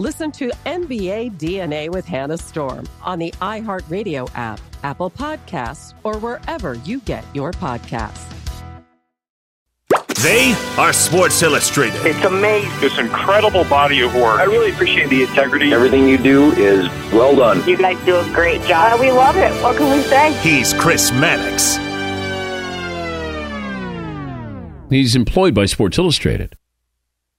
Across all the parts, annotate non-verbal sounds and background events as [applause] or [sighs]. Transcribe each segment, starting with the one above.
Listen to NBA DNA with Hannah Storm on the iHeartRadio app, Apple Podcasts, or wherever you get your podcasts. They are Sports Illustrated. It's amazing. This incredible body of work. I really appreciate the integrity. Everything you do is well done. You guys do a great job. Uh, we love it. What can we say? He's Chris Mannix. He's employed by Sports Illustrated.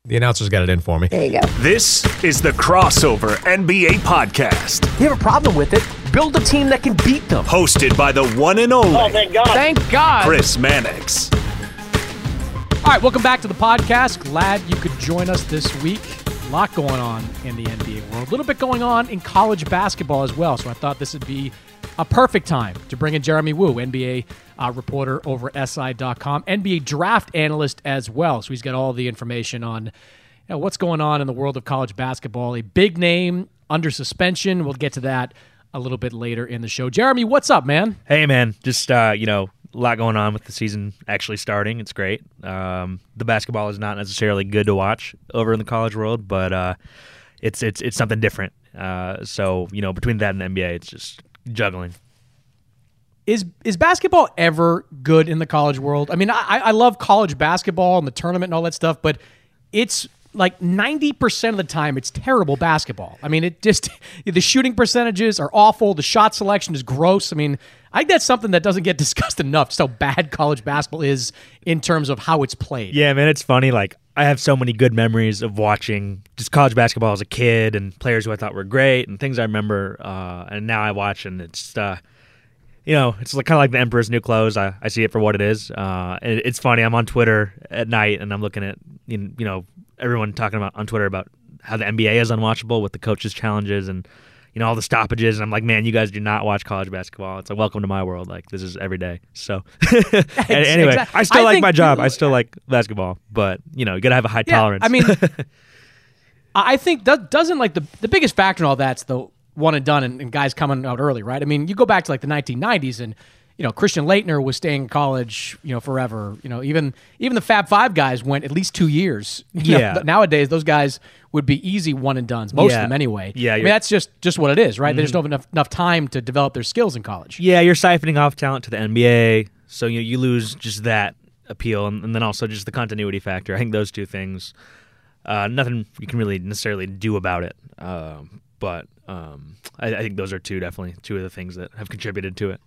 The announcers got it in for me. There you go. This is the Crossover NBA Podcast. You have a problem with it? Build a team that can beat them. Hosted by the one and only. Oh, thank God. Thank God. Chris Mannix. All right, welcome back to the podcast. Glad you could join us this week. A lot going on in the NBA world. A little bit going on in college basketball as well. So I thought this would be a perfect time to bring in Jeremy Woo, NBA uh, reporter over SI.com, NBA draft analyst as well. So he's got all the information on you know, what's going on in the world of college basketball. A big name under suspension. We'll get to that a little bit later in the show. Jeremy, what's up, man? Hey, man. Just, uh, you know, a lot going on with the season actually starting. It's great. Um, the basketball is not necessarily good to watch over in the college world, but uh, it's it's it's something different. Uh, so you know, between that and NBA, it's just juggling. Is is basketball ever good in the college world? I mean, I, I love college basketball and the tournament and all that stuff, but it's like 90% of the time it's terrible basketball. I mean, it just [laughs] the shooting percentages are awful, the shot selection is gross. I mean, I think that's something that doesn't get [laughs] discussed enough, just how bad college basketball is in terms of how it's played. Yeah, man, it's funny. Like, I have so many good memories of watching just college basketball as a kid and players who I thought were great and things I remember. Uh, and now I watch and it's, uh, you know, it's kind of like the Emperor's New Clothes. I, I see it for what it is. Uh, it's funny. I'm on Twitter at night and I'm looking at, you know, everyone talking about on Twitter about how the NBA is unwatchable with the coaches' challenges and you know all the stoppages and I'm like man you guys do not watch college basketball it's like welcome to my world like this is every day so [laughs] [laughs] anyway Exactly. I still I like my job I still [laughs] like basketball but you know you gotta have a high Yeah, tolerance I mean, I think that doesn't like the the biggest factor in all that's the one and done and, and guys coming out early, right? I mean, you go back to like the 1990s and you know Christian Laettner was staying in college, you know, forever. You know, even even the Fab Five guys went at least two years. [laughs] You know, Yeah. th- nowadays, those guys would be easy one and duns. Most Yeah. of them, anyway. Yeah, I mean that's just just what it is, right? They just Mhm. don't have enough, enough time to develop their skills in college. yeah you're siphoning off talent to the NBA so you you lose just that appeal and, and then also just the continuity factor I think those two things uh, nothing you can really necessarily do about it um, but um, I, I think those are two definitely two of the things that have contributed to it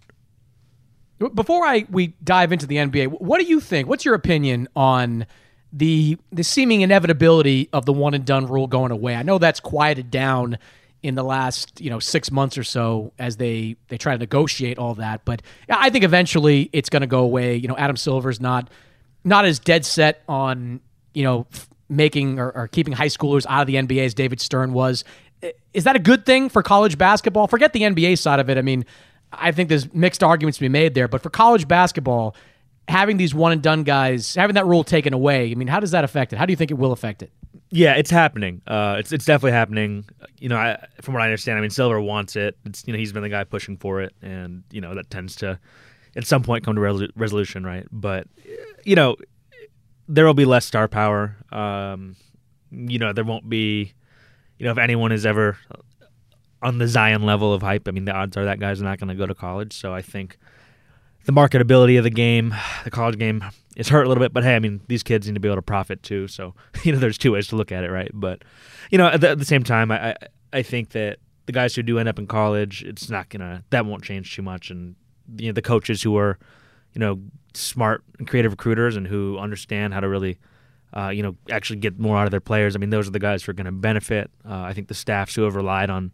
Before I we dive into the NBA, what do you think? What's your opinion on the the seeming inevitability of the one and done rule going away? I know that's quieted down in the last you know six months or so as they they try to negotiate all that, but I think eventually it's going to go away. You know, Adam Silver's not not as dead set on you know making or, or keeping high schoolers out of the NBA as David Stern was. Is that a good thing for college basketball? Forget the NBA side of it. I mean, I think there's mixed arguments to be made there, but for college basketball, having these one and done guys, having that rule taken away, I mean, how does that affect it? How do you think it will affect it? Yeah, it's happening. Uh, it's it's definitely happening. You know, I, from what I understand, I mean, Silver wants it. It's you know he's been the guy pushing for it, and you know that tends to, at some point, come to resol- resolution, right? But you know, there will be less star power. Um, you know, there won't be, you know, if anyone is ever on the Zion level of hype, I mean, the odds are that guy's not going to go to college. So I think the marketability of the game, the college game, is hurt a little bit. But hey, I mean, these kids need to be able to profit too. So [laughs] you know, there's two ways to look at it, right? But you know, at the, at the same time, I, I I think that the guys who do end up in college, it's not gonna that won't change too much, and you know, the coaches who are, you know, smart and creative recruiters and who understand how to really. Uh, you know, actually get more out of their players. I mean, those are the guys who are going to benefit. Uh, I think the staffs who have relied on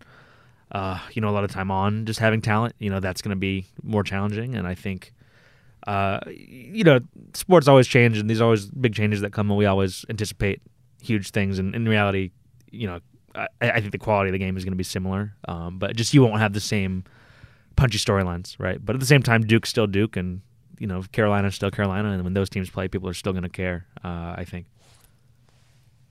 uh, you know, a lot of time on just having talent, you know, that's going to be more challenging. And I think, uh, you know, sports always change, and there's always big changes that come, and we always anticipate huge things. And in reality, you know, I, I think the quality of the game is going to be similar, um, but just you won't have the same punchy storylines, right? But at the same time, Duke's still Duke, and you know, Carolina's still Carolina, and when those teams play, people are still going to care. Uh, I think.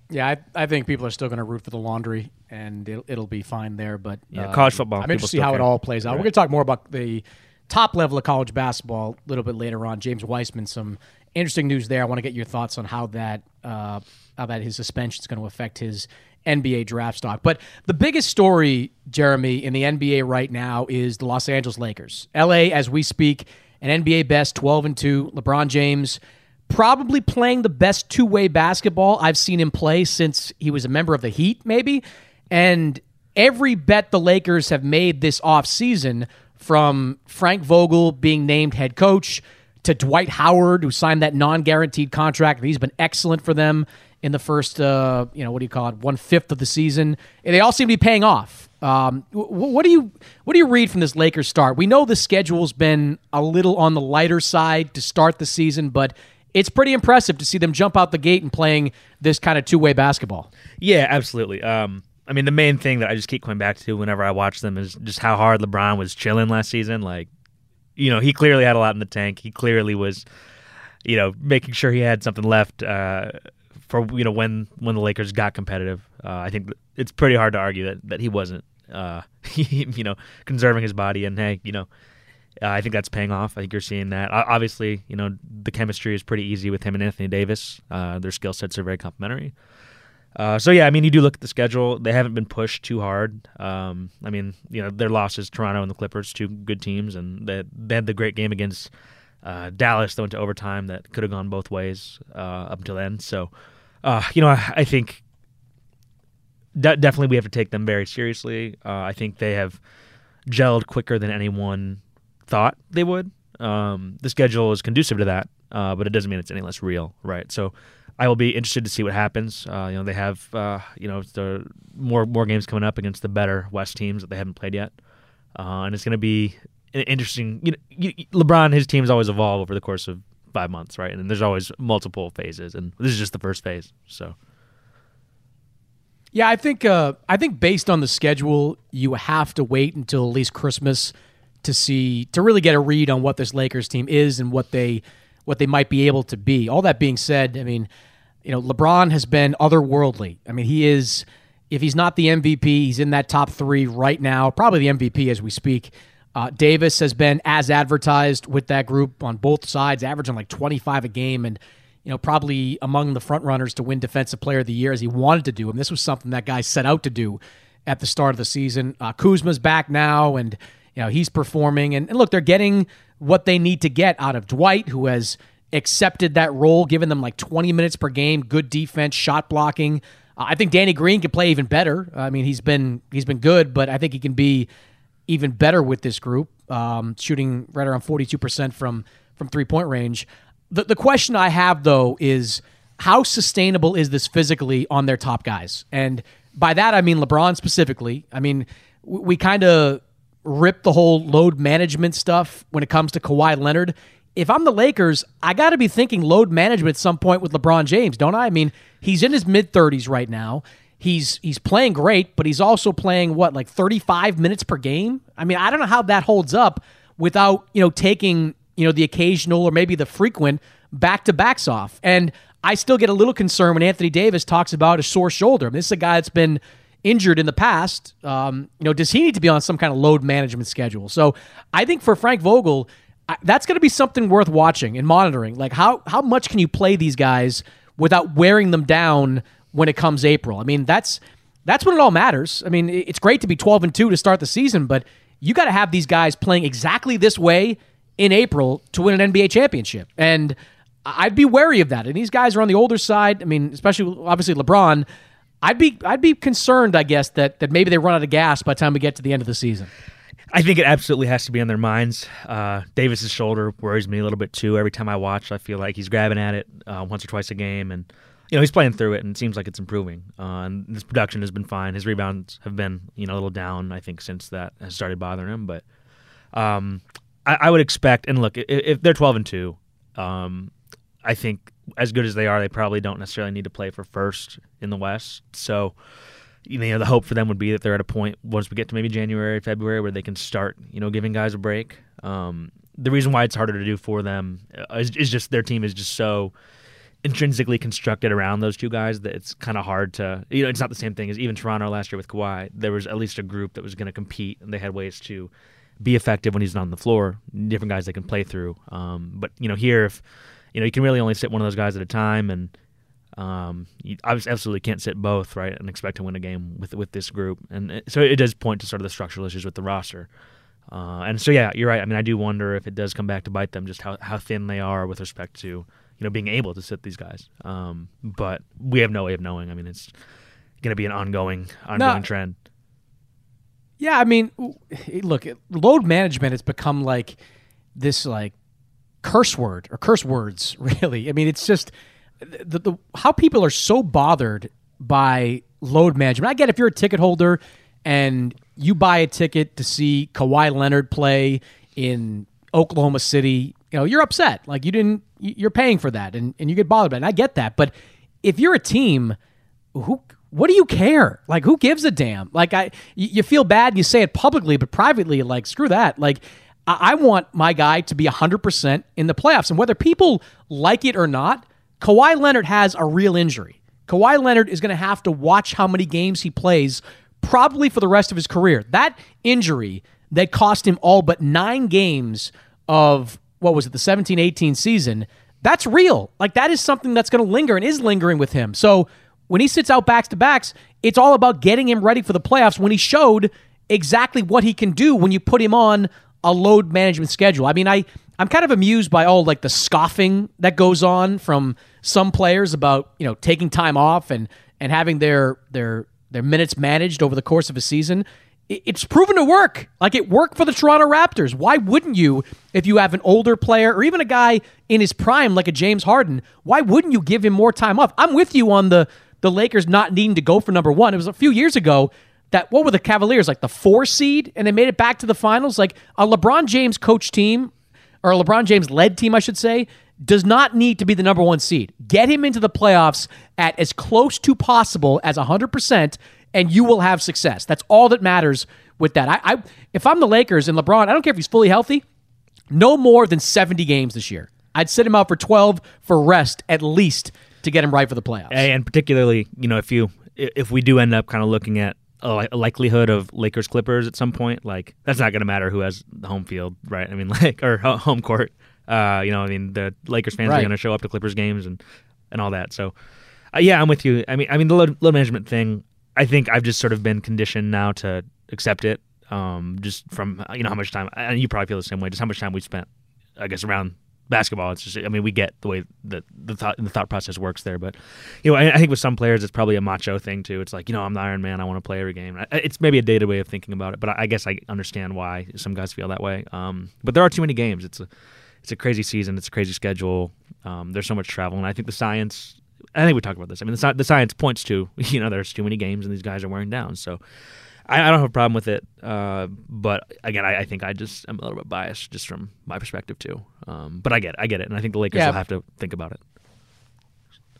Yeah, I, I think people are still going to root for the laundry, and it'll, it'll be fine there. But yeah, uh, college football. I'm interested to see how care. it all plays out. Right. We're going to talk more about the top level of college basketball a little bit later on. James Wiseman, some interesting news there. I want to get your thoughts on how that uh, how that his suspension is going to affect his NBA draft stock. But the biggest story, Jeremy, in the NBA right now is the Los Angeles Lakers. LA, as we speak, an NBA best, 12 and two. LeBron James probably playing the best two way basketball I've seen him play since he was a member of the Heat, maybe. And every bet the Lakers have made this offseason, from Frank Vogel being named head coach to Dwight Howard, who signed that non guaranteed contract, he's been excellent for them in the first, uh, you know, what do you call it, one fifth of the season. And they all seem to be paying off. Um, what do you what do you read from this Lakers start? We know the schedule's been a little on the lighter side to start the season, but it's pretty impressive to see them jump out the gate and playing this kind of two way basketball. Yeah, absolutely. Um, I mean, the main thing that I just keep coming back to whenever I watch them is just how hard LeBron was chilling last season. Like, you know, he clearly had a lot in the tank. He clearly was, you know, making sure he had something left uh, for you know when when the Lakers got competitive. Uh, I think it's pretty hard to argue that that he wasn't, uh, [laughs] you know, conserving his body. And hey, you know, uh, I think that's paying off. I think you're seeing that. Obviously, you know, the chemistry is pretty easy with him and Anthony Davis. Uh, their skill sets are very complementary. Uh, so yeah, I mean, you do look at the schedule. They haven't been pushed too hard. Um, I mean, you know, their losses, Toronto and the Clippers, two good teams, and they, they had the great game against uh, Dallas that went to overtime that could have gone both ways uh, up until then. So, uh, you know, I, I think de- definitely we have to take them very seriously. Uh, I think they have gelled quicker than anyone thought they would. Um, the schedule is conducive to that, uh, but it doesn't mean it's any less real, right? So I will be interested to see what happens. Uh, you know, they have uh, you know the more more games coming up against the better West teams that they haven't played yet, uh, and it's going to be an interesting. You know, you, LeBron his teams always evolve over the course of five months, right? And there's always multiple phases, and this is just the first phase. So. Yeah, I think uh, I think based on the schedule, you have to wait until at least Christmas to see to really get a read on what this Lakers team is and what they what they might be able to be. All that being said, I mean, you know, LeBron has been otherworldly. I mean, he is if he's not the MVP, he's in that top three right now, probably the MVP as we speak. Uh, Davis has been as advertised with that group on both sides, averaging like 25 a game, and you know probably among the front runners to win Defensive Player of the Year as he wanted to do. And this was something that guy set out to do at the start of the season. Uh, Kuzma's back now, and know he's performing. And, and look, they're getting what they need to get out of Dwight, who has accepted that role, given them like 20 minutes per game, good defense, shot blocking. Uh, I think Danny Green can play even better. I mean, he's been he's been good, but I think he can be even better with this group, um, shooting right around 42% from from three point range. The the question I have though is how sustainable is this physically on their top guys? And by that I mean LeBron specifically. I mean, we, we kind of rip the whole load management stuff when it comes to Kawhi Leonard. if I'm the Lakers, I got to be thinking load management at some point with LeBron James, don't I? I mean, he's in his mid 30s right now. He's he's playing great, but he's also playing what like 35 minutes per game. I mean, I don't know how that holds up without you know taking you know the occasional or maybe the frequent back to backs off. And I still get a little concerned when Anthony Davis talks about a sore shoulder. I mean, this is a guy that's been injured in the past. Um, you know, does he need to be on some kind of load management schedule? So I think for Frank Vogel, that's going to be something worth watching and monitoring. Like how how much can you play these guys without wearing them down when it comes April? I mean, that's that's when it all matters. I mean, it's great to be 12 and 2 to start the season, but you got to have these guys playing exactly this way in April to win an NBA championship. And I'd be wary of that. And these guys are on the older side. I mean, especially obviously LeBron. I'd be I'd be concerned, I guess, that that maybe they run out of gas by the time we get to the end of the season. I think it absolutely has to be on their minds. Uh, Davis's shoulder worries me a little bit too. Every time I watch, I feel like he's grabbing at it uh, once or twice a game, and you know he's playing through it, and it seems like it's improving. Uh, and his production has been fine. His rebounds have been you know a little down, I think, since that has started bothering him. But um, I, I, would expect, and look, if, if they're twelve and two, um, I think as good as they are, they probably don't necessarily need to play for first in the West. So, you know, the hope for them would be that they're at a point once we get to maybe January, February, where they can start, you know, giving guys a break. Um, the reason why it's harder to do for them is, is, just their team is just so intrinsically constructed around those two guys that it's kind of hard to, you know, it's not the same thing as even Toronto last year with Kawhi. There was at least a group that was going to compete, and they had ways to be effective when he's not on the floor. Different guys they can play through. Um, but you know, here if you know, you can really only sit one of those guys at a time, and um, you absolutely can't sit both, right, and expect to win a game with with this group. And it, so it does point to sort of the structural issues with the roster. Uh, and so yeah, you're right. I mean, I do wonder if it does come back to bite them, just how how thin they are with respect to you know being able to sit these guys. Um, but we have no way of knowing. I mean, it's going to be an ongoing ongoing no. trend. Yeah, I mean, look, load management has become like this like curse word or curse words, [laughs] really. I mean, it's just the, the how people are so bothered by load management. I get if you're a ticket holder and you buy a ticket to see Kawhi Leonard play in Oklahoma City, you know, you're upset. Like you didn't you're paying for that and, and you get bothered by it. And I get that. But if you're a team, who what do you care? Like who gives a damn? Like I you feel bad, you say it publicly, but privately, like screw that. Like I want my guy to be 100% in the playoffs. And whether people like it or not, Kawhi Leonard has a real injury. Kawhi Leonard is going to have to watch how many games he plays probably for the rest of his career. That injury that cost him all but nine games of, what was it, the 17 18 season, that's real. Like, that is something that's going to linger and is lingering with him. So, when he sits out backs to backs, it's all about getting him ready for the playoffs when he showed exactly what he can do when you put him on a load management schedule. I mean, I I'm kind of amused by all like the scoffing that goes on from some players about you know taking time off and and having their their their minutes managed over the course of a season. It's proven to work. Like it worked for the Toronto Raptors. Why wouldn't you if you have an older player or even a guy in his prime like a James Harden? Why wouldn't you give him more time off? I'm with you on the the Lakers not needing to go for number one. It was a few years ago that what were the Cavaliers like the four seed and they made it back to the finals? Like a LeBron James coach team or a LeBron James led team, I should say, does not need to be the number one seed. Get him into the playoffs at as close to possible as 100%, and you will have success. That's all that matters with that. I, I if I'm the Lakers and LeBron, I don't care if he's fully healthy, no more than 70 games this year. I'd sit him out for 12 for rest at least to get him right for the playoffs. And particularly, you know, if you if we do end up kind of looking at a, likelihood of Lakers Clippers at some point, like that's not going to matter who has the home field, right? I mean, [laughs] like or home court. Uh, you know, I mean, the Lakers fans right. are going to show up to Clippers games and and all that. So, uh, yeah, I'm with you. I mean, I mean the load, load, management thing. I think I've just sort of been conditioned now to accept it. Um, just from you know how much time, and you probably feel the same way. Just how much time we spent, I guess, around basketball. It's just, I mean, we get the way that the thought the thought process works there, but you know, I, I, think with some players, it's probably a macho thing too. It's like, you know, I'm the Iron Man. I want to play every game. It's maybe a dated way of thinking about it, but I, I guess I understand why some guys feel that way. Um, but there are too many games. It's a it's a crazy season. It's a crazy schedule. Um, there's so much travel, and I think the science. I think we talked about this. I mean, the, the science points to [laughs] you know there's too many games and these guys are wearing down. So I, I don't have a problem with it, uh, but again, I, I, think I just am a little bit biased just from my perspective too. Um, but I get, it, I get it, and I think the Lakers yeah. will have to think about it.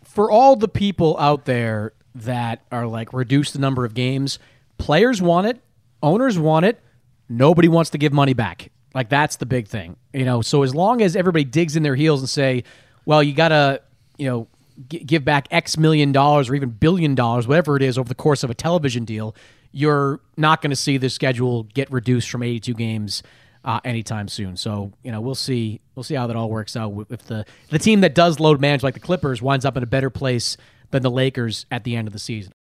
For all the people out there that are like reduce the number of games, players want it, owners want it, nobody wants to give money back. Like that's the big thing, you know. So as long as everybody digs in their heels and say, "Well, you gotta," you know, give back X million dollars or even billion dollars, whatever it is, over the course of a television deal, you're not going to see the schedule get reduced from 82 games uh, anytime soon. So you know we'll see we'll see how that all works out. If the the team that does load manage like the Clippers winds up in a better place than the Lakers at the end of the season.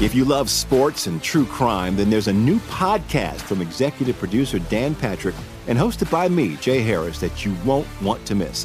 If you love sports and true crime, then there's a new podcast from executive producer Dan Patrick and hosted by me, Jay Harris, that you won't want to miss.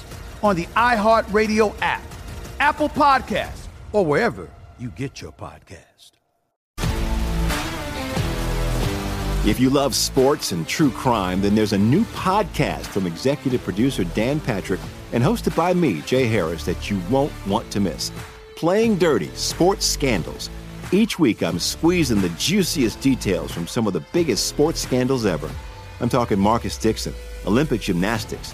on the iHeartRadio app, Apple Podcasts, or wherever you get your podcast. If you love sports and true crime, then there's a new podcast from executive producer Dan Patrick and hosted by me, Jay Harris, that you won't want to miss. Playing Dirty Sports Scandals. Each week, I'm squeezing the juiciest details from some of the biggest sports scandals ever. I'm talking Marcus Dixon, Olympic gymnastics,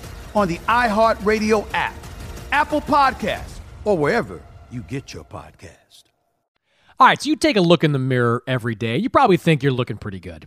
on the iHeartRadio app, Apple Podcasts, or wherever you get your podcast. All right, so you take a look in the mirror every day. You probably think you're looking pretty good.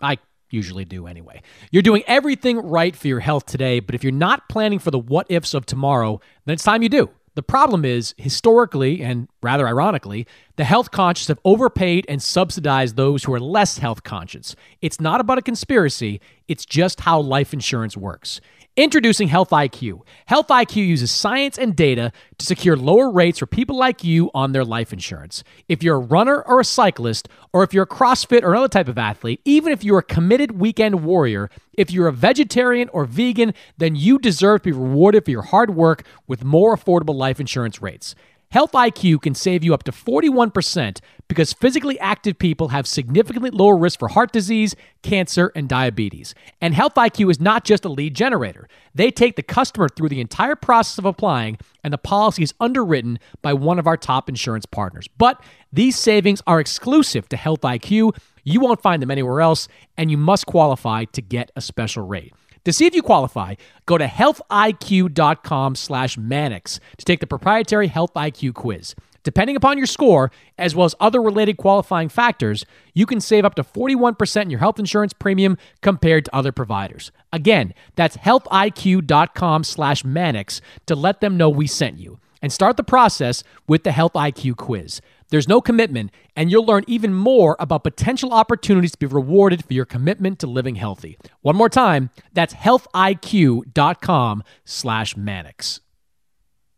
I usually do anyway. You're doing everything right for your health today, but if you're not planning for the what ifs of tomorrow, then it's time you do. The problem is, historically, and rather ironically, the health conscious have overpaid and subsidized those who are less health conscious. It's not about a conspiracy, it's just how life insurance works. Introducing Health IQ. Health IQ uses science and data to secure lower rates for people like you on their life insurance. If you're a runner or a cyclist, or if you're a CrossFit or another type of athlete, even if you're a committed weekend warrior, if you're a vegetarian or vegan, then you deserve to be rewarded for your hard work with more affordable life insurance rates. Health IQ can save you up to 41% because physically active people have significantly lower risk for heart disease, cancer, and diabetes. And Health IQ is not just a lead generator. They take the customer through the entire process of applying, and the policy is underwritten by one of our top insurance partners. But these savings are exclusive to Health IQ. You won't find them anywhere else, and you must qualify to get a special rate. To see if you qualify, go to healthiq.com slash mannix to take the proprietary Health IQ quiz. Depending upon your score, as well as other related qualifying factors, you can save up to 41% in your health insurance premium compared to other providers. Again, that's healthiq.com slash mannix to let them know we sent you. And start the process with the Health IQ quiz. There's no commitment, and you'll learn even more about potential opportunities to be rewarded for your commitment to living healthy. One more time, that's healthiq.com slash mannix.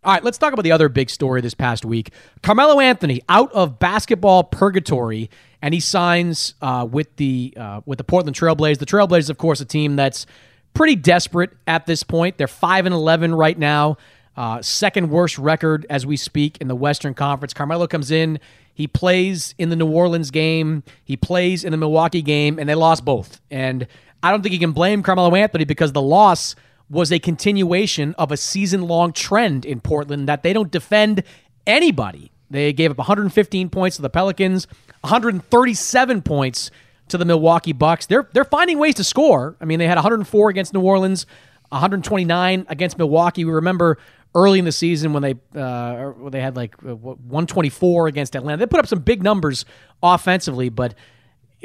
All right, let's talk about the other big story this past week. Carmelo Anthony out of basketball purgatory, and he signs uh, with the uh, with the Portland Trailblazers. The Trailblazers, of course, a team that's pretty desperate at this point. They're five and eleven right now. Uh, second worst record as we speak in the Western Conference. Carmelo comes in, he plays in the New Orleans game, he plays in the Milwaukee game, and they lost both. And I don't think you can blame Carmelo Anthony because the loss was a continuation of a season long trend in Portland that they don't defend anybody. They gave up 115 points to the Pelicans, 137 points to the Milwaukee Bucks. They're they're finding ways to score. I mean, they had 104 against New Orleans, 129 against Milwaukee. We remember early in the season when they uh, they had like uh, 124 against Atlanta. They put up some big numbers offensively, but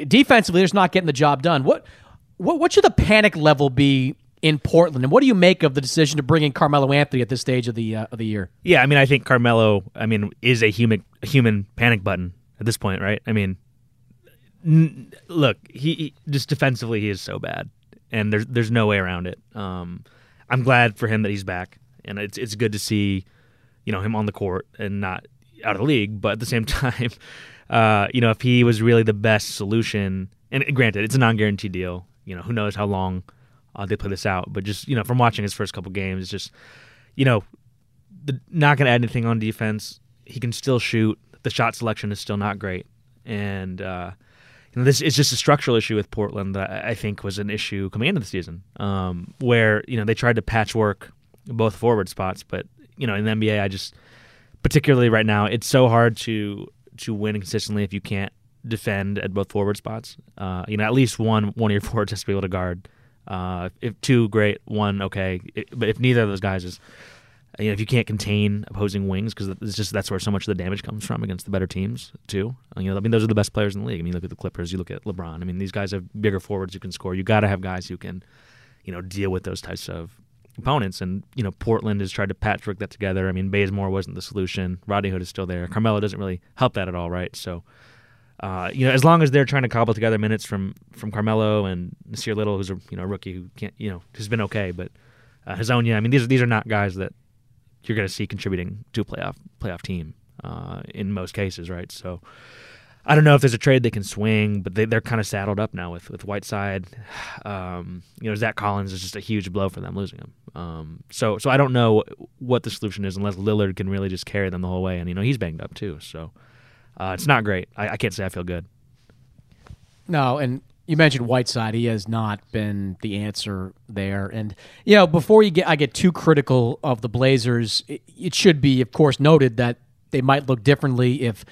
defensively, they're just not getting the job done. What what what should the panic level be in Portland. And what do you make of the decision to bring in Carmelo Anthony at this stage of the uh, of the year? Yeah, I mean, I think Carmelo, I mean, is a human human panic button at this point, right? I mean, n- look, he, he, just defensively he is so bad, and there's there's no way around it. Um, I'm glad for him that he's back, and it's it's good to see, you know, him on the court and not out of the league. But at the same [laughs] time, uh, you know, if he was really the best solution, and granted, it's a non-guaranteed deal. You know, who knows how long uh, they play this out? But just you know, from watching his first couple games, just you know, the, not going to add anything on defense. He can still shoot. The shot selection is still not great, and uh, this is just a structural issue with Portland that I think was an issue coming into the season, um, where you know they tried to patchwork both forward spots, but you know in the NBA, I just particularly right now, it's so hard to to win consistently if you can't defend at both forward spots. Uh, you know, at least one one of your [laughs] forwards has to be able to guard. Uh, if two, great. One, okay. It, but if neither of those guys is, you know, if you can't contain opposing wings, because it's just that's where so much of the damage comes from against the better teams too. You know, I mean, those are the best players in the league. I mean, look at the Clippers. You look at LeBron. I mean, these guys have bigger forwards who can score. You got to have guys who can, you know, deal with those types of opponents. And you know, Portland has tried to patchwork that together. I mean, Bazemore wasn't the solution. Rodney Hood is still there. Carmelo doesn't really help that at all, right? So uh, you know, as long as they're trying to cobble together minutes from from Carmelo and Nassir Little, who's a you know rookie who can't you know has been okay, but uh, Hezonja, I mean these these are not guys that you're going to see contributing to a playoff playoff team uh, in most cases, right? So I don't know if there's a trade they can swing, but they they're kind of saddled up now with with Whiteside. [sighs] Um, you know, Zach Collins is just a huge blow for them losing him. Um, so so I don't know what the solution is unless Lillard can really just carry them the whole way, and you know he's banged up too, so. Uh, it's not great. I, I can't say I feel good. No, and you mentioned Whiteside. He has not been the answer there. And you know, before you get, I get too critical of the Blazers. It, it should be, of course, noted that they might look differently if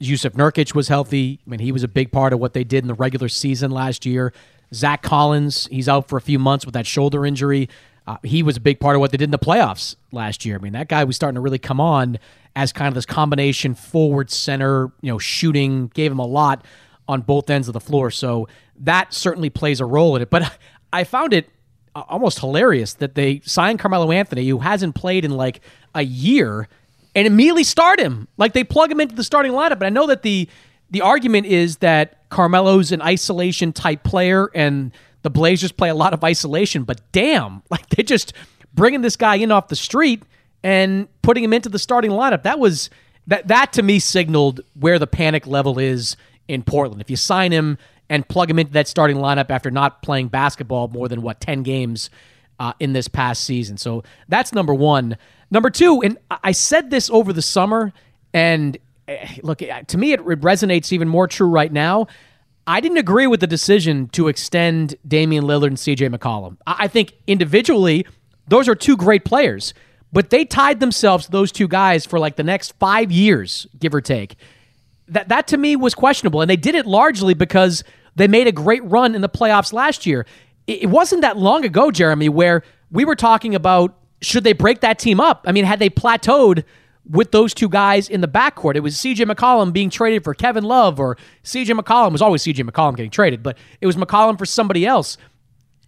Jusuf Nurkic was healthy. I mean, he was a big part of what they did in the regular season last year. Zach Collins, he's out for a few months with that shoulder injury. Uh, he was a big part of what they did in the playoffs last year. I mean, that guy was starting to really come on as kind of this combination forward center, you know, shooting, gave him a lot on both ends of the floor. So that certainly plays a role in it. But [laughs] I found it almost hilarious that they signed Carmelo Anthony, who hasn't played in like a year, and immediately start him. Like they plug him into the starting lineup. But I know that the the argument is that Carmelo's an isolation type player and the Blazers play a lot of isolation, but damn, [laughs] like they just bringing this guy in off the street and putting him into the starting lineup. That was that that to me signaled where the panic level is in Portland. If you sign him and plug him into that starting lineup after not playing basketball more than what 10 games uh, in this past season. So that's number 1. Number 2, and I said this over the summer and eh, look to me it resonates even more true right now. I didn't agree with the decision to extend Damian Lillard and CJ McCollum. I think individually, those are two great players. But they tied themselves those two guys for like the next five years, give or take. That that to me was questionable, and they did it largely because they made a great run in the playoffs last year. It wasn't that long ago, Jeremy, where we were talking about should they break that team up. I mean, had they plateaued with those two guys in the backcourt. It was CJ McCollum being traded for Kevin Love, or CJ McCollum was always CJ McCollum getting traded, but it was McCollum for somebody else.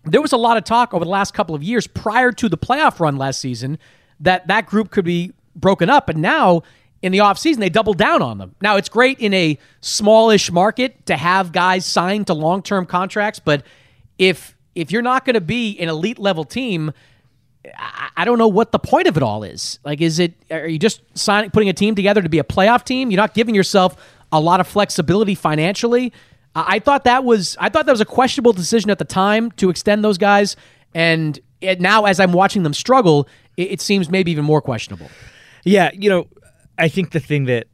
There was a lot of talk over the last couple of years prior to the playoff run last season that that group could be broken up. And now in the offseason, they doubled down on them. Now, it's great in a smallish market to have guys signed to long term contracts, but if if you're not going to be an elite level team, I, I don't know what the point of it all is. Like, is it are you just signing putting a team together to be a playoff team? You're not giving yourself a lot of flexibility financially. I thought that was I thought that was a questionable decision at the time to extend those guys, and it, now as I'm watching them struggle, it, it seems maybe even more questionable. Yeah, you know, I think the thing that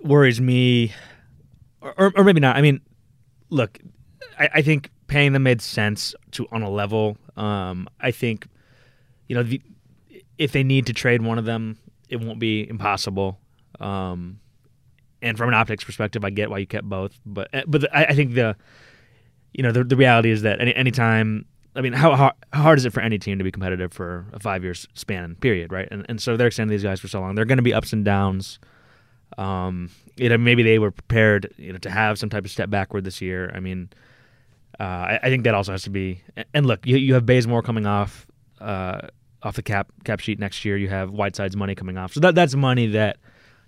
worries me, or, or maybe not. I mean, look, I, I, think paying them made sense to on a level. Um, I think, you know, the, if they need to trade one of them, it won't be impossible. Um, and from an optics perspective, I get why you kept both, but but I, I think the, you know, the, the reality is that any anytime I mean, how, how, hard is it for any team to be competitive for a five year span period, right? And and so they're extending these guys for so long. They're going to be ups and downs. Um, you know, maybe they were prepared, you know, to have some type of step backward this year. I mean, uh, I, I, think that also has to be. And look, you you have Bazemore coming off uh, off the cap cap sheet next year. You have Whiteside's money coming off, so that that's money that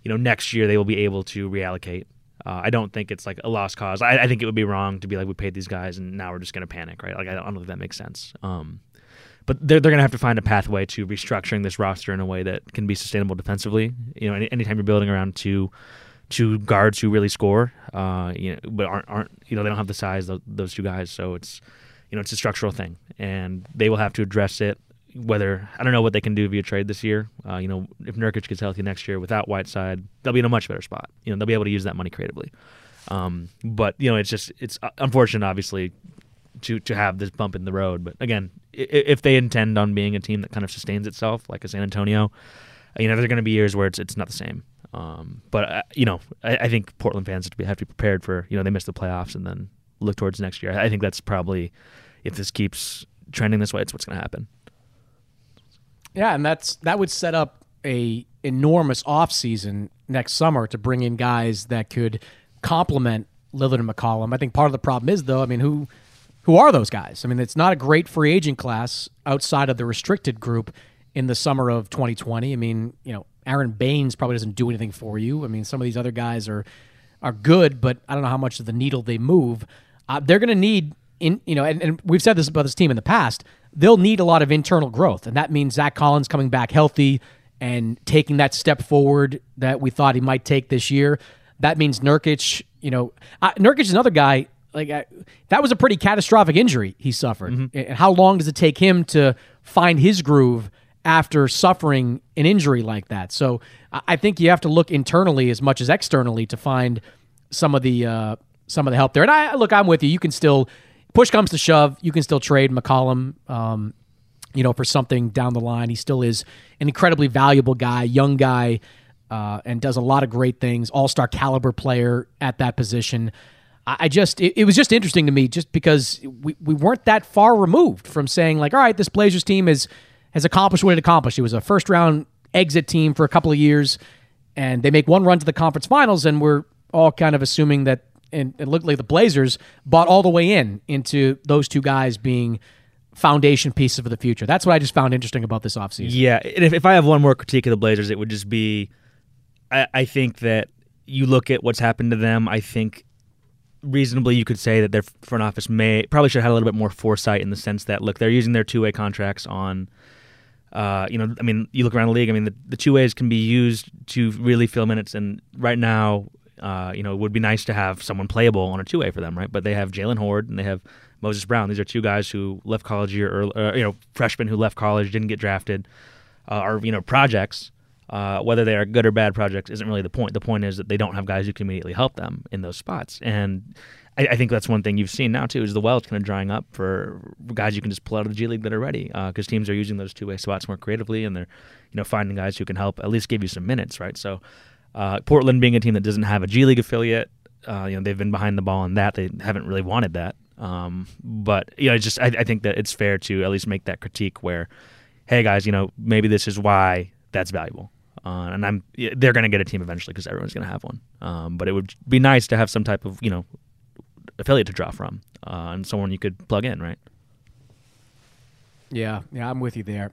you know next year they will be able to reallocate. Uh, I don't think it's like a lost cause. I, I, think it would be wrong to be like we paid these guys and now we're just going to panic, right? Like I don't, I don't know if that makes sense. Um, but they're they're going to have to find a pathway to restructuring this roster in a way that can be sustainable defensively. You know, any, anytime you're building around two two guards who really score, uh, you know, but aren't aren't you know they don't have the size of those two guys, so it's you know it's a structural thing, and they will have to address it. Whether I don't know what they can do via trade this year. Uh, you know, if Nurkic gets healthy next year without Whiteside, they'll be in a much better spot. You know, they'll be able to use that money creatively. Um, but you know, it's just it's unfortunate, obviously, to to have this bump in the road. But again, if they intend on being a team that kind of sustains itself, like a San Antonio, you know, there are going to be years where it's it's not the same. Um, but uh, you know, I, I, think Portland fans have to, be, have to be prepared for you know they miss the playoffs and then look towards next year. I think that's probably if this keeps trending this way, it's what's going to happen. Yeah, and that's that would set up a enormous offseason next summer to bring in guys that could complement Lillard and McCollum. I think part of the problem is though, I mean, who who are those guys? I mean, it's not a great free agent class outside of the restricted group in the summer of 2020. I mean, you know, Aron Baynes probably doesn't do anything for you. I mean, some of these other guys are are good, but I don't know how much of the needle they move. Uh, they're going to need in you know, and, and we've said this about this team in the past. They'll need a lot of internal growth, and that means Zach Collins coming back healthy and taking that step forward that we thought he might take this year. That means Nurkic. You know, uh, Nurkic is another guy like I, that was a pretty catastrophic injury he suffered. Mm-hmm. And how long does it take him to find his groove after suffering an injury like that? So I think you have to look internally as much as externally to find some of the uh, some of the help there. And I look, I'm with you. You can still push comes to shove, you can still trade McCollum. Um, you know, for something down the line, he still is an incredibly valuable guy, young guy, uh, and does a lot of great things. All star caliber player at that position. I just it, was just interesting to me just because we, we weren't that far removed from saying like all right this Blazers team has has accomplished what it accomplished. It was a first round exit team for a couple of years, and they make one run to the conference finals, and we're all kind of assuming that and it looked like the Blazers bought all the way in into those two guys being foundation pieces for the future. That's what I just found interesting about this offseason. Yeah, and if, if I have one more critique of the Blazers, it would just be I, I think that you look at what's happened to them. I think reasonably you could say that their front office may probably should have had a little bit more foresight in the sense that look they're using their two way contracts on uh, you know I mean you look around the league I mean the, the two ways can be used to really fill minutes and right now uh, you know it would be nice to have someone playable on a two way for them right but they have Jaylen Hoard and they have Moses Brown these are two guys who left college year early, uh, you know freshmen who left college didn't get drafted uh, are you know projects uh, whether they are good or bad projects isn't really the point. The point is that they don't have guys who can immediately help them in those spots. And I, I think that's one thing you've seen now too is the well's kind of drying up for guys you can just pull out of the G League that are ready because uh, teams are using those two way spots more creatively and they're you know finding guys who can help at least give you some minutes, right? So uh, Portland being a team that doesn't have a G League affiliate, uh, you know they've been behind the ball on that. They haven't really wanted that. Um, but you know, just I, I think that it's fair to at least make that critique where, hey guys, you know maybe this is why that's valuable. Uh, and I'm they're going to get a team eventually because everyone's going to have one. Um, but it would be nice to have some type of you know affiliate to draw from uh, and someone you could plug in, right? Yeah, yeah, I'm with you there.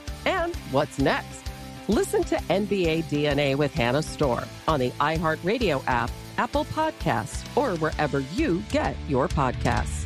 And what's next? Listen to NBA DNA with Hannah Storm on the iHeartRadio app, Apple Podcasts, or wherever you get your podcasts.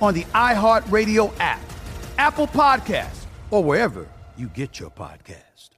on the iHeartRadio app, Apple Podcasts, or wherever you get your podcast.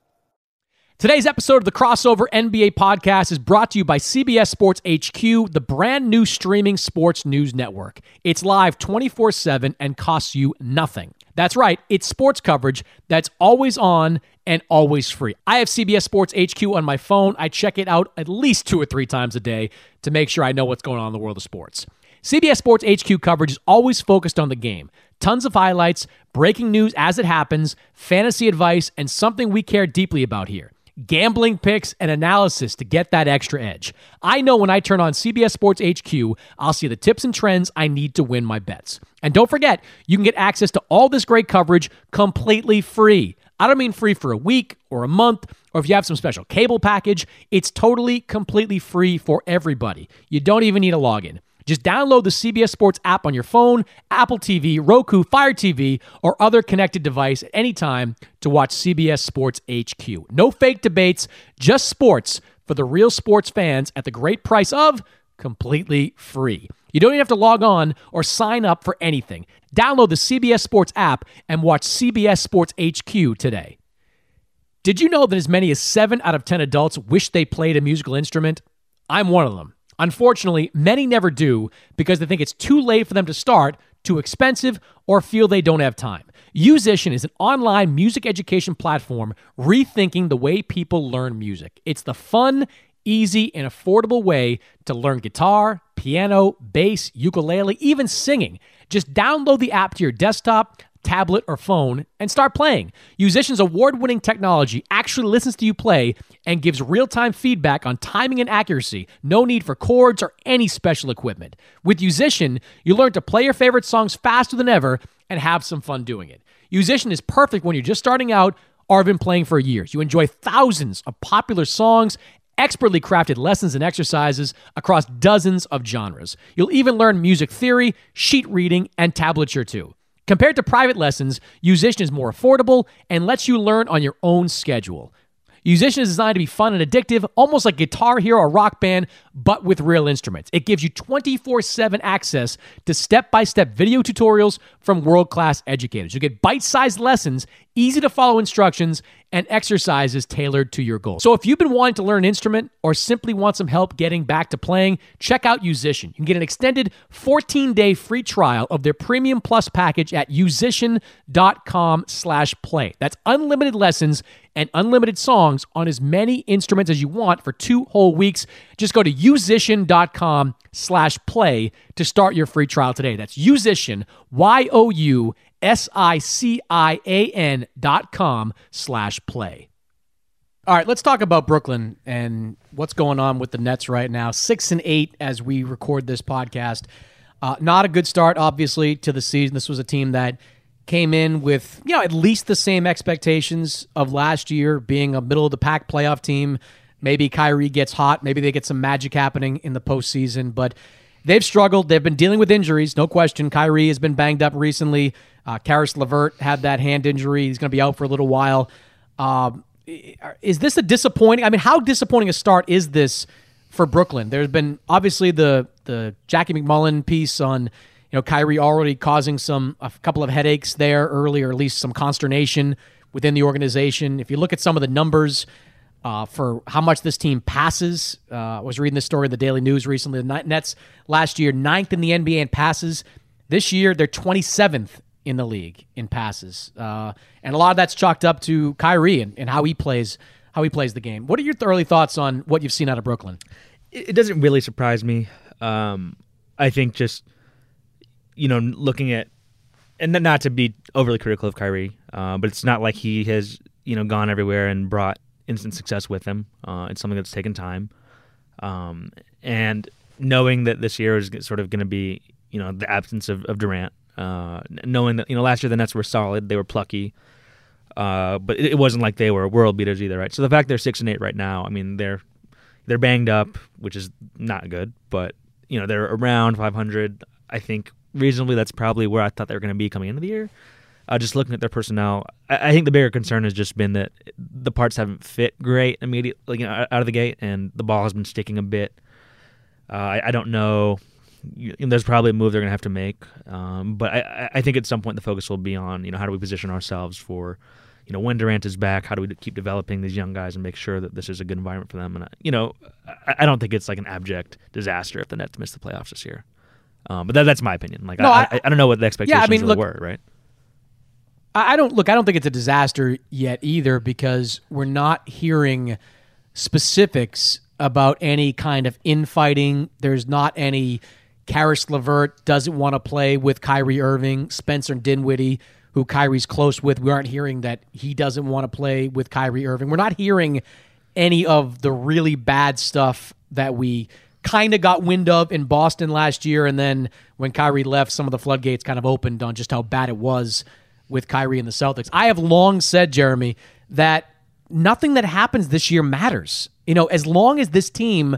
Today's episode of the Crossover NBA podcast is brought to you by CBS Sports HQ, the brand new streaming sports news network. It's live 24 7 and costs you nothing. That's right, it's sports coverage that's always on and always free. I have CBS Sports HQ on my phone. I check it out at least two or three times a day to make sure I know what's going on in the world of sports. CBS Sports HQ coverage is always focused on the game. Tons of highlights, breaking news as it happens, fantasy advice, and something we care deeply about here gambling picks and analysis to get that extra edge. I know when I turn on CBS Sports HQ, I'll see the tips and trends I need to win my bets. And don't forget, you can get access to all this great coverage completely free. I don't mean free for a week or a month, or if you have some special cable package, it's totally, completely free for everybody. You don't even need a login. Just download the CBS Sports app on your phone, Apple TV, Roku, Fire TV, or other connected device at any time to watch CBS Sports HQ. No fake debates, just sports for the real sports fans at the great price of completely free. You don't even have to log on or sign up for anything. Download the CBS Sports app and watch CBS Sports HQ today. Did you know that as many as 7 out of 10 adults wish they played a musical instrument? I'm one of them. Unfortunately, many never do because they think it's too late for them to start, too expensive, or feel they don't have time. Yousician is an online music education platform rethinking the way people learn music. It's the fun, easy, and affordable way to learn guitar, piano, bass, ukulele, even singing. Just download the app to your desktop tablet, or phone and start playing. Yousician's award winning technology actually listens to you play and gives real time feedback on timing and accuracy. No need for chords or any special equipment. With Yousician, you learn to play your favorite songs faster than ever and have some fun doing it. Yousician is perfect when you're just starting out or have been playing for years. You enjoy thousands of popular songs expertly crafted lessons and exercises across dozens of genres. You'll even learn music theory, sheet reading, and tablature too. Compared to private lessons, Yousician is more affordable and lets you learn on your own schedule. Yousician is designed to be fun and addictive, almost like Guitar Hero or Rock Band, but with real instruments. It gives you 24 7 access to step by step video tutorials from world class educators. You get bite sized lessons, easy to follow instructions, and exercises tailored to your goals. So if you've been wanting to learn an instrument or simply want some help getting back to playing, check out Yousician. You can get an extended 14-day free trial of their Premium Plus package at yousician.com slash play. That's unlimited lessons and unlimited songs on as many instruments as you want for two whole weeks. Just go to yousician.com slash play to start your free trial today. That's Yousician, Y-O-U S-I-C-I-A-N dot com slash play. All right, let's talk about Brooklyn and what's going on with the Nets right now. Six and eight as we record this podcast. Uh, not a good start, obviously, to the season. This was a team that came in with you know at least the same expectations of last year, being a middle of the pack playoff team. Maybe Kyrie gets hot. Maybe they get some magic happening in the postseason, but they've struggled. They've been dealing with injuries, no question. Kyrie has been banged up recently. Uh, Caris LeVert had that hand injury. He's going to be out for a little while. Um, is this a disappointing? I mean, how disappointing a start is this for Brooklyn? There's been obviously the the Jackie MacMullan piece on you know Kyrie already causing some a couple of headaches there early, or at least some consternation within the organization. If you look at some of the numbers. Uh, for how much this team passes. Uh, I was reading this story in the Daily News recently. The Nets last year, ninth in the NBA in passes. This year, they're 27th in the league in passes, uh, and a lot of that's chalked up to Kyrie and, and, how he plays how he plays the game. What are your early thoughts on what you've seen out of Brooklyn? It doesn't really surprise me. Um, I think just you know looking at and not to be overly critical of Kyrie, uh, but it's not like he has you know gone everywhere and brought instant success with him. Uh, it's something that's taken time, um, and knowing that this year is sort of going to be you know the absence of, of Durant uh, knowing that you know last year the Nets were solid, they were plucky, uh, but it, it, wasn't like they were world beaters either, right? So the fact they're six and eight right now, I mean they're they're banged up, which is not good, but you know they're around 500. I think reasonably that's probably where I thought they were going to be coming into the year. Uh, just looking at their personnel, I, I, think the bigger concern has just been that the parts haven't fit great immediately you know, out of the gate, and the ball has been sticking a bit. Uh, I, I, don't know you, there's probably a move they're going to have to make. Um, but I, I think at some point the focus will be on, you know, how do we position ourselves for, you know, when Durant is back, how do we keep developing these young guys and make sure that this is a good environment for them? And, you know, I, don't think it's like an abject disaster if the Nets miss the playoffs this year. Um, but that, that's my opinion. Like, no, I, I, I, don't know what the expectations yeah, I mean, look, were, right? I don't look. I don't think it's a disaster yet either because we're not hearing specifics about any kind of infighting. There's not any Caris LeVert doesn't want to play with Kyrie Irving. Spencer Dinwiddie, who Kyrie's close with, we aren't hearing that he doesn't want to play with Kyrie Irving. We're not hearing any of the really bad stuff that we kind of got wind of in Boston last year. And then when Kyrie left, some of the floodgates kind of opened on just how bad it was with Kyrie and the Celtics. I have long said, Jeremy, that nothing that happens this year matters. You know, as long as this team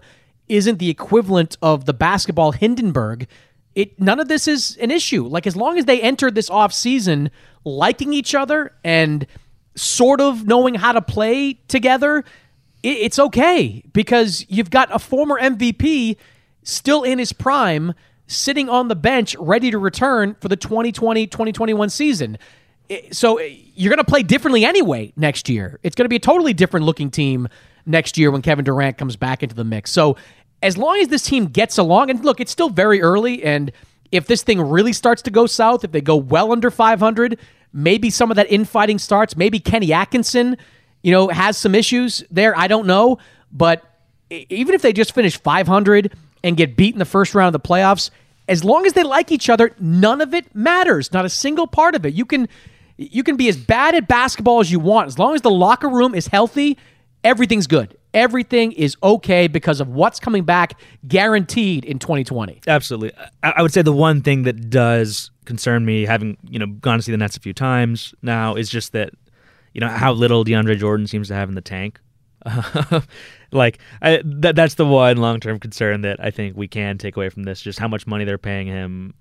isn't the equivalent of the basketball Hindenburg, it none of this is an issue. Like as long as they enter this off season liking each other and sort of knowing how to play together, it, it's okay because you've got a former MVP still in his prime sitting on the bench ready to return for the 2020-2021 season. So eh, you're going to play differently anyway next year. It's going to be a totally different looking team next year when Kevin Durant comes back into the mix. So as long as this team gets along, and look, it's still very early, and if this thing really starts to go south, if they go well under 500, maybe some of that infighting starts. Maybe Kenny Atkinson, you know, has some issues there. I don't know, but even if they just finish 500 and get beat in the first round of the playoffs, as long as they like each other, none of it matters. Not a single part of it. You can you can be as bad at basketball as you want as long as the locker room is healthy everything's good. Everything is okay because of what's coming back guaranteed in 2020. Absolutely. I would say the one thing that does concern me, having you know gone to see the Nets a few times now, is just that you know how little DeAndre Jordan seems to have in the tank. [laughs] like I, that, that's the one long term concern that I think we can take away from this. Just how much money they're paying him,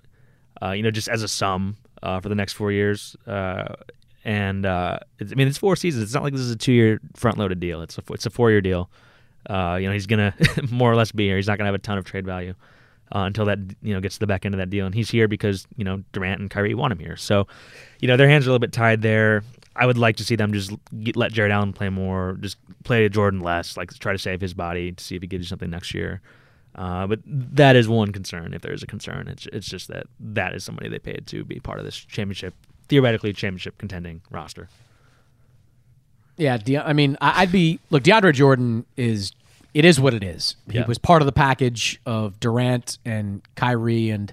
uh, you know, just as a sum uh, for the next four years. Uh, and uh, I mean it's four seasons. It's not like this is a two-year front-loaded deal. It's a it's a four-year deal. Uh, you know he's gonna [laughs] more or less be here. He's not gonna have a ton of trade value uh, until that you know gets to the back end of that deal, and he's here because you know Durant and Kyrie want him here. So, you know their hands are a little bit tied there. I would like to see them just get, let Jarrett Allen play more, just play Jordan less, like try to save his body to see if he gives you something next year. Uh, but that is one concern. If there is a concern, it's it's just that that is somebody they paid to be part of this championship, theoretically championship contending roster. Yeah, De- I mean, I- I'd be look. DeAndre Jordan is it is what it is. He Yeah. was part of the package of Durant and Kyrie, and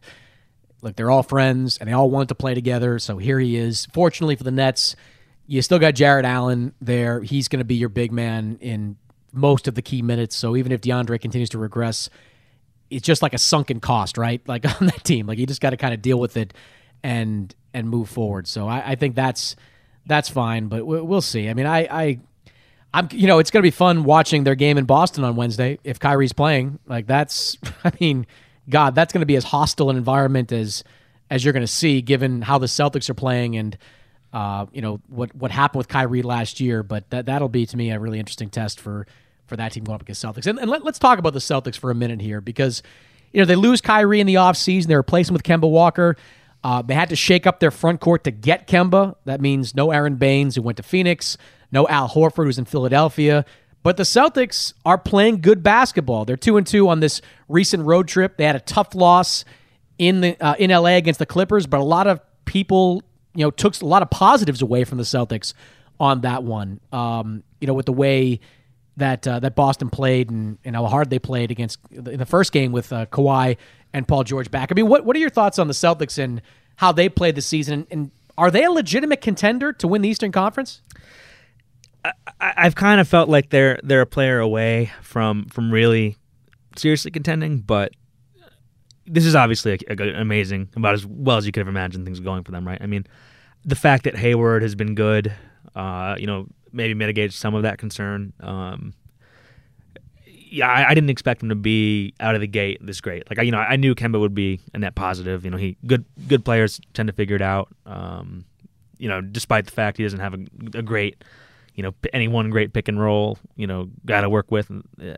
look, they're all friends and they all want to play together. So here he is. Fortunately for the Nets, you still got Jarrett Allen there. He's going to be your big man in most of the key minutes. So even if DeAndre continues to regress, it's just like a sunken cost, right? [laughs] Like on that team, like you just got to kind of deal with it and and move forward. So I, I think that's that's fine, but we- we'll see. I mean, I, I I'm you know it's going to be fun watching their game in Boston on Wednesday if Kyrie's playing. Like that's [laughs] I mean, God, that's going to be as hostile an environment as as you're going to see, given how the Celtics are playing and. Uh, you know what what happened with Kyrie last year, but that that'll be to me a really interesting test for for that team going up against Celtics. And, and let, us talk about the Celtics for a minute here because you know they lose Kyrie in the offseason. They replace him with Kemba Walker. Uh, they had to shake up their front court to get Kemba. That means no Aron Baynes, who went to Phoenix, no Al Horford, who's in Philadelphia. But the Celtics are playing good basketball. They're two and two on this recent road trip. They had a tough loss in the uh, in LA against the Clippers, but a lot of people, you know, took a lot of positives away from the Celtics on that one. Um, you know, with the way that uh, that Boston played and, how hard they played against in the first game with uh, Kawhi and Paul George back. I mean, what what are your thoughts on the Celtics and how they played the season? And, and are they a legitimate contender to win the Eastern Conference? I, I've kind of felt like they're they're a player away from from really seriously contending, but this is obviously a, a, amazing, about as well as you could have imagined things going for them, right? I mean, the fact that Hayward has been good, uh, you know, maybe mitigates some of that concern. Um, yeah, I, I, didn't expect him to be out of the gate this great. Like, I, you know, I knew Kemba would be a net positive. You know, he good good players tend to figure it out. Um, you know, despite the fact he doesn't have a, a great you know, any one great pick and roll, you know, guy to work with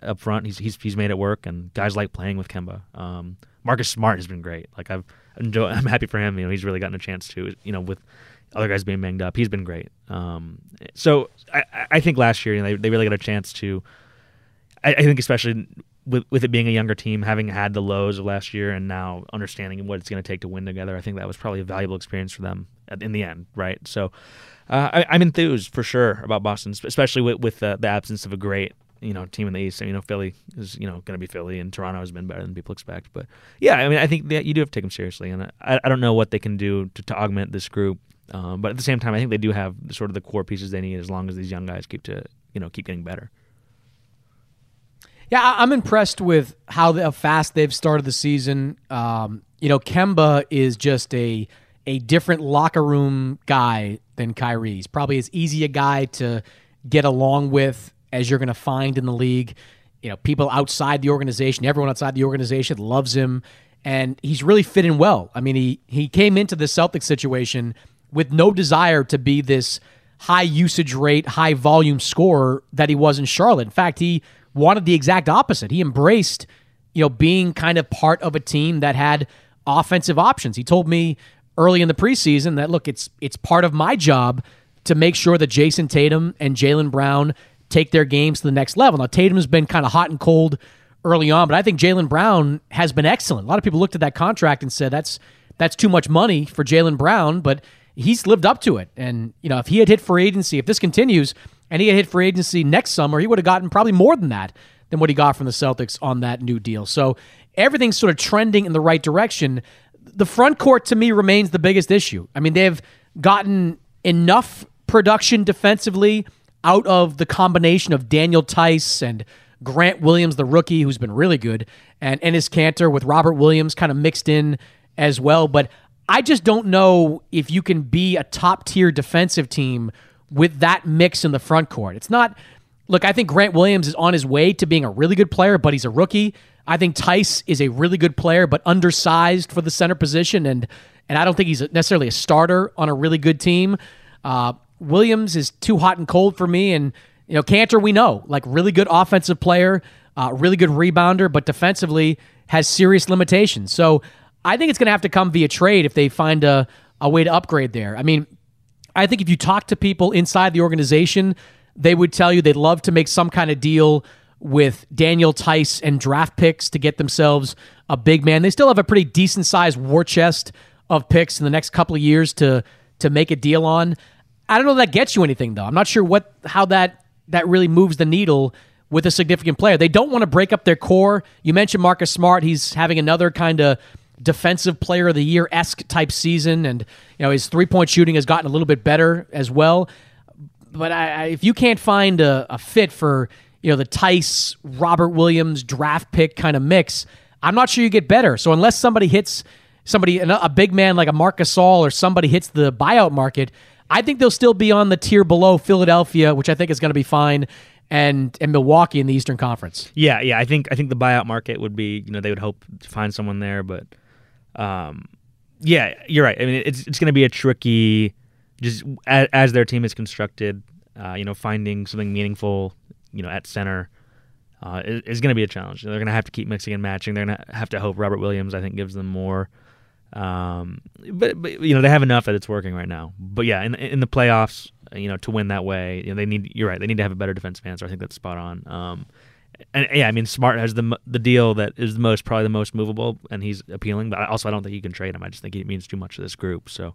up front. He's he's he's made it work, and guys like playing with Kemba. Um, Marcus Smart has been great. Like I've enjoyed. [laughs] I'm happy for him. You know, he's really gotten a chance to. You know, with other guys being banged up, he's been great. Um, so I, I think last year you know, they they really got a chance to. I, I think especially with with it being a younger team, having had the lows of last year, and now understanding what it's going to take to win together, I think that was probably a valuable experience for them in the end, right? So uh, I, am enthused for sure about Boston, especially with, with the, the, absence of a great you know team in the East. you know, Philly is you know going to be Philly, and Toronto has been better than people expect. But yeah, I mean, I think that you do have to take them seriously, and I, I don't know what they can do to, to augment this group. Um, but at the same time, I think they do have sort of the core pieces they need as long as these young guys keep to you know keep getting better. Yeah, I'm impressed with how, how fast they've started the season. Um, you know, Kemba is just a a different locker room guy than Kyrie. He's probably as easy a guy to get along with as you're going to find in the league. You know, people outside the organization, everyone outside the organization loves him, and he's really fit in well. I mean, he he came into the Celtics situation with no desire to be this high usage rate, high volume scorer that he was in Charlotte. In fact, he wanted the exact opposite. He embraced, you know, being kind of part of a team that had offensive options. He told me early in the preseason that look, it's it's part of my job to make sure that Jayson Tatum and Jaylen Brown take their games to the next level. Now Tatum's been kind of hot and cold early on, but I think Jaylen Brown has been excellent. A lot of people looked at that contract and said that's that's too much money for Jaylen Brown, but he's lived up to it. And you know, if he had hit free agency, if this continues, and he had hit free agency next summer, he would have gotten probably more than that than what he got from the Celtics on that new deal. So everything's sort of trending in the right direction the front court to me remains the biggest issue. I mean, they've gotten enough production defensively out of the combination of Daniel Theis and Grant Williams, the rookie, who's been really good, and Enes Kanter with Robert Williams kind of mixed in as well. But I just don't know if you can be a top tier defensive team with that mix in the front court. It's not. Look, I think Grant Williams is on his way to being a really good player, but he's a rookie. I think Theis is a really good player, but undersized for the center position, and and I don't think he's necessarily a starter on a really good team. Uh, Williams is too hot and cold for me, and you know Kanter we know like really good offensive player, uh, really good rebounder, but defensively has serious limitations. So I think it's going to have to come via trade if they find a a way to upgrade there. I mean, I think if you talk to people inside the organization, they would tell you they'd love to make some kind of deal with Daniel Theis and draft picks to get themselves a big man. They still have a pretty decent sized war chest of picks in the next couple of years to to make a deal on. I don't know that gets you anything though. I'm not sure what how that that really moves the needle with a significant player. They don't want to break up their core. You mentioned Marcus Smart. He's having another kind of defensive player of the year esque type season, and you know his three point shooting has gotten a little bit better as well. But I, I, if you can't find a, a fit for you know the Theis Robert Williams draft pick kind of mix, I'm not sure you get better. So unless somebody hits somebody a big man like a Marc Gasol or somebody hits the buyout market, I think they'll still be on the tier below Philadelphia, which I think is going to be fine and and Milwaukee in the Eastern Conference. Yeah, yeah. I think I think the buyout market would be you know they would hope to find someone there, but um, yeah, you're right. I mean, it's it's going to be a tricky just as, as, their team is constructed. Uh, you know, finding something meaningful, you know, at center. Uh, is, is going to be a challenge. They're going to have to keep mixing and matching. They're going to have to hope Robert Williams, I think, gives them more. Um, but, but you know they have enough that it's working right now. But yeah, in in the playoffs, you know, to win that way, you know, they need. You're right. They need to have a better defensive answer. I think that's spot on. Um, and yeah, I mean, Smart has the the deal that is the most probably the most movable, and he's appealing. But also, I don't think you can trade him. I just think he means too much to this group. So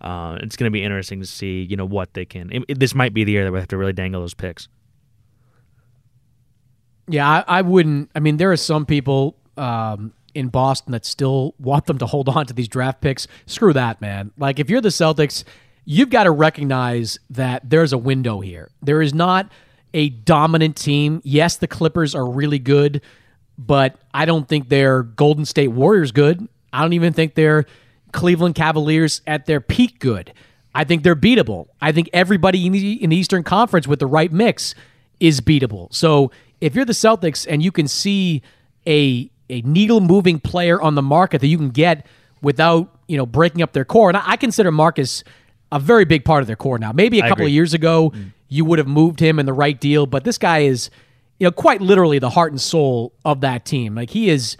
uh, it's going to be interesting to see, you know, what they can. It, it, this might be the year that we have to really dangle those picks. Yeah, I, I wouldn't. I mean, there are some people um, in Boston that still want them to hold on to these draft picks. Screw that, man. Like, if you're the Celtics, you've got to recognize that there's a window here. There is not a dominant team. Yes, the Clippers are really good, but I don't think they're Golden State Warriors good. I don't even think they're Cleveland Cavaliers at their peak good. I think they're beatable. I think everybody in the, in the Eastern Conference with the right mix is beatable. So if you're the Celtics and you can see a a needle moving player on the market that you can get without you know breaking up their core, and I, I consider Marcus a very big part of their core now. Maybe a couple of years ago, mm. you would have moved him in the right deal, but this guy is, you know, quite literally the heart and soul of that team. Like he is,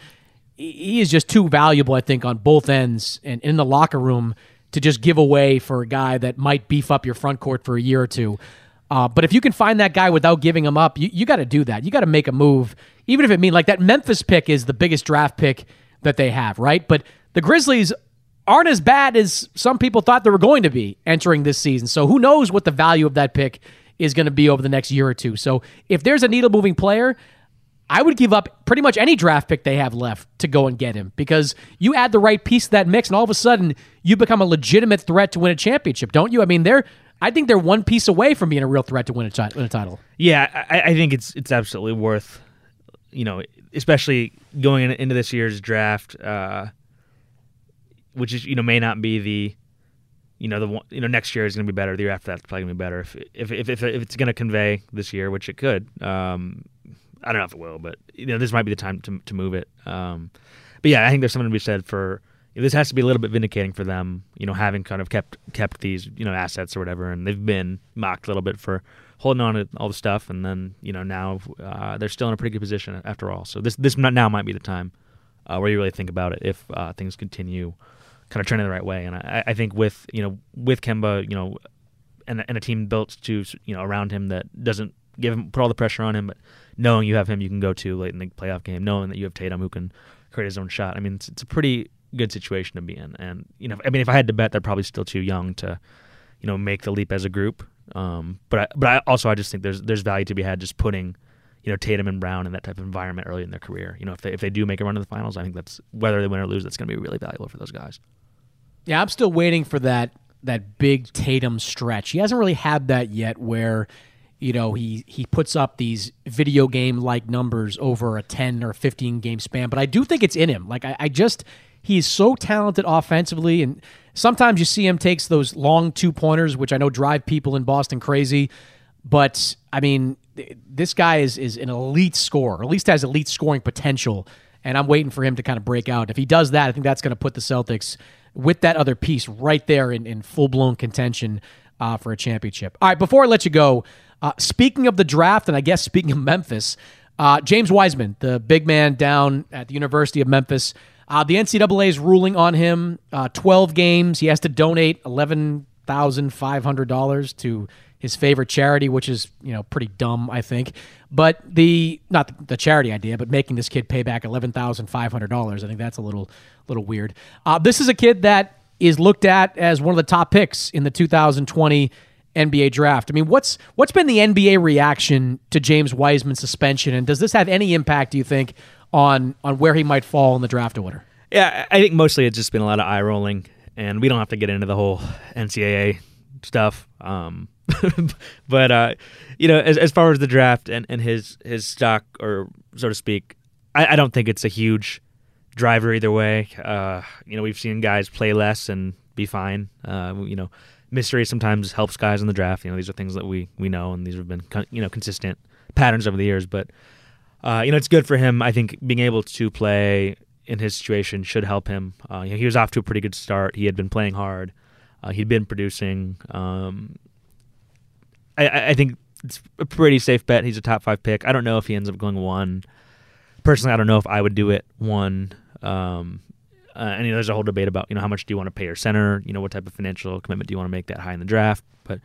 he is just too valuable, I think, on both ends and in the locker room to just give away for a guy that might beef up your front court for a year or two. Uh, but if you can find that guy without giving him up, you, you got to do that. You got to make a move, even if it means like that Memphis pick is the biggest draft pick that they have, right? But the Grizzlies aren't as bad as some people thought they were going to be entering this season. So who knows what the value of that pick is going to be over the next year or two. So if there's a needle moving player, I would give up pretty much any draft pick they have left to go and get him because you add the right piece to that mix, and all of a sudden you become a legitimate threat to win a championship, don't you? I mean, they're I think they're one piece away from being a real threat to win a, t- win a title. Yeah, I, I, think it's it's absolutely worth, you know, especially going into this year's draft. Uh, which is you know may not be the you know the one, you know next year is going to be better. The year after that's probably going to be better. If if if, if, if it's going to convey this year, which it could, um, I don't know if it will, but you know this might be the time to to move it. Um, but yeah, I think there's something to be said for this has to be a little bit vindicating for them. You know, having kind of kept kept these you know assets or whatever, and they've been mocked a little bit for holding on to all the stuff, and then you know now uh, they're still in a pretty good position after all. So this this now might be the time uh, where you really think about it if uh, things continue kind of trending the right way. And I, I think with you know with Kemba, you know, and and a team built to you know around him that doesn't give him put all the pressure on him, but knowing you have him, you can go to late in the playoff game, knowing that you have Tatum who can create his own shot. I mean, it's, it's a pretty good situation to be in. And you know, I mean, if I had to bet, they're probably still too young to you know make the leap as a group. Um, but I, but I also I just think there's there's value to be had just putting you know Tatum and Brown in that type of environment early in their career. You know, if they if they do make a run to the finals, I think that's whether they win or lose, that's going to be really valuable for those guys. Yeah, I'm still waiting for that that big Tatum stretch. He hasn't really had that yet, where you know he he puts up these video game like numbers over a 10 or 15 game span. But I do think it's in him. Like I, I just he's so talented offensively, and sometimes you see him takes those long two pointers, which I know drive people in Boston crazy. But I mean, this guy is is an elite scorer, at least has elite scoring potential. And I'm waiting for him to kind of break out. If he does that, I think that's going to put the Celtics with that other piece right there in, in full blown contention uh, for a championship. All right, before I let you go, uh, speaking of the draft, and I guess speaking of Memphis, uh, James Wiseman, the big man down at the University of Memphis, uh, the NCAA is ruling on him uh, 12 games. He has to donate 11 thousand five hundred dollars to his favorite charity, which is you know pretty dumb, I think. But the not the charity idea, but making this kid pay back eleven thousand five hundred dollars, I think that's a little little weird. Uh, this is a kid that is looked at as one of the top picks in the 2020 NBA draft. I mean, what's what's been the NBA reaction to James Wiseman's suspension, and does this have any impact? Do you think on on where he might fall in the draft order? Yeah, I think mostly it's just been a lot of eye rolling, and we don't have to get into the whole NCAA stuff. Um, [laughs] but uh, you know, as, as far as the draft and, and his his stock, or so to speak, I, I don't think it's a huge driver either way. Uh, you know, we've seen guys play less and be fine. Uh, you know, mystery sometimes helps guys in the draft. You know, these are things that we we know, and these have been you know consistent patterns over the years. But uh, you know, it's good for him. I think being able to play in his situation should help him. Uh, you know, he was off to a pretty good start. He had been playing hard. Uh, he'd been producing. Um, I, I think it's a pretty safe bet. He's a top five pick. I don't know if he ends up going one. Personally, I don't know if I would do it one. Um, uh, and you know, there's a whole debate about you know how much do you want to pay your center? You know, what type of financial commitment do you want to make that high in the draft? But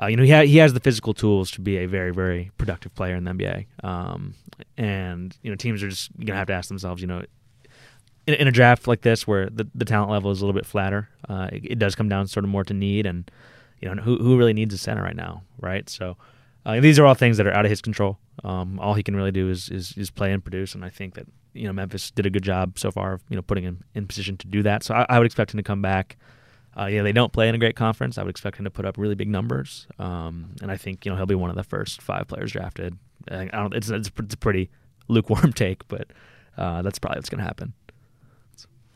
uh, you know, he ha- he has the physical tools to be a very very productive player in the NBA. Um, and you know, teams are just gonna have to ask themselves, you know, in, in a draft like this where the, the talent level is a little bit flatter, uh, it, it, does come down sort of more to need and you know who who really needs a center right now, right? So. Uh, these are all things that are out of his control. Um, all he can really do is, is is play and produce, and I think that you know Memphis did a good job so far of you know putting him in position to do that. So I, I would expect him to come back. Uh, yeah, they don't play in a great conference. I would expect him to put up really big numbers, um, and I think you know he'll be one of the first five players drafted. I don't. It's it's, it's a pretty lukewarm [laughs] take, but uh, that's probably what's going to happen.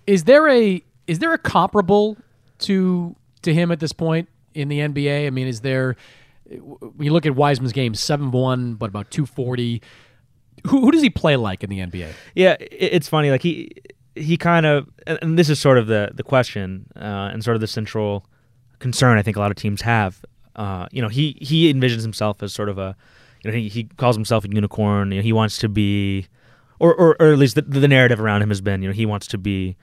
Is there a is there a comparable to to him at this point in the NBA? I mean, is there when you look at Wiseman's game, seven one, but about two forty who, who does he play like in the NBA? Yeah, it's funny. Like he he kind of, and this is sort of the the question uh, and sort of the central concern I think a lot of teams have. Uh, you know, he he envisions himself as sort of a, you know, he, he calls himself a unicorn. You know, he wants to be, or or, or at least the, the narrative around him has been, you know, he wants to be.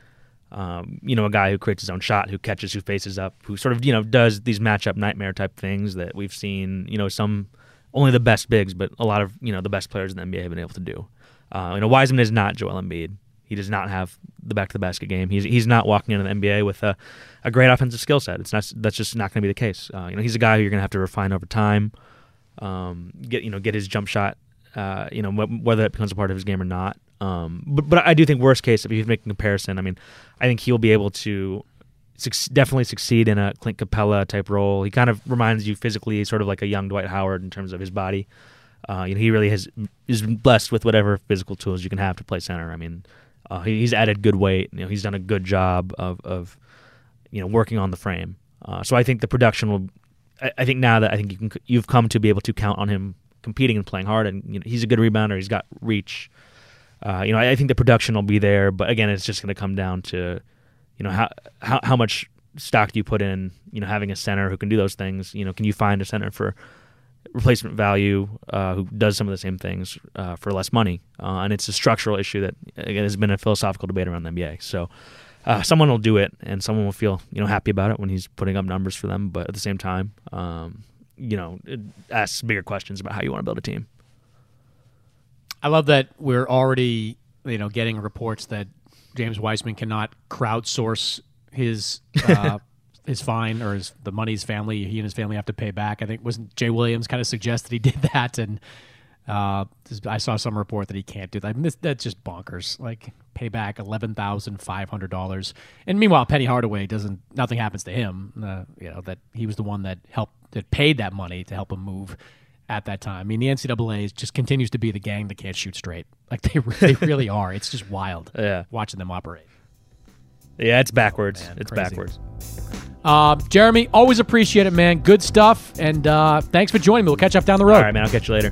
Um, you know, a guy who creates his own shot, who catches, who faces up, who sort of, you know, does these matchup nightmare type things that we've seen, you know, some only the best bigs, but a lot of you know the best players in the NBA have been able to do. Uh, you know, Wiseman is not Joel Embiid. He does not have the back to the basket game. He's he's not walking into the NBA with a, a great offensive skill set. It's not that's just not going to be the case. Uh, you know, he's a guy who you're going to have to refine over time. Um, get you know get his jump shot. Uh, you know whether it becomes a part of his game or not. Um, but but I do think worst case if you make a comparison, I mean, I think he'll be able to definitely succeed in a Clint Capela type role. He kind of reminds you physically, sort of like a young Dwight Howard in terms of his body. Uh, you know, he really has is blessed with whatever physical tools you can have to play center. I mean, uh, he's added good weight. You know, he's done a good job of of you know working on the frame. Uh, so I think the production will. I, I, think now that I think you can you've come to be able to count on him competing and playing hard, and you know, he's a good rebounder. He's got reach. Uh, you know, I, I think the production will be there, but again, it's just going to come down to you know how how how much stock do you put in you know having a center who can do those things? You know can you find a center for replacement value uh, who does some of the same things uh, for less money? Uh, and it's a structural issue that again has been a philosophical debate around the NBA so uh, someone will do it and someone will feel you know happy about it when he's putting up numbers for them. But at the same time um, you know it asks bigger questions about how you want to build a team. I love that we're already you know getting reports that James Wiseman cannot crowdsource his uh, [laughs] his fine or his the money his family he and his family have to pay back. I think wasn't Jay Williams kind of suggested he [laughs] did that, and uh, I saw some report that he can't do that. I mean, this, that's just bonkers. Like pay back eleven thousand five hundred dollars, and meanwhile Penny Hardaway doesn't. Nothing happens to him. Uh, you know that he was the one that helped that paid that money to help him move at that time. I mean, the NCAA just continues to be the gang that can't shoot straight. Like they [laughs] they really are. It's just wild. [laughs] Yeah, watching them operate. Yeah, it's backwards. Oh, it's crazy. backwards. Uh, Jeremy, always appreciate it, man. Good stuff, and uh, thanks for joining me. We'll catch up down the road. All right, man. I'll catch you later.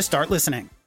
to start listening.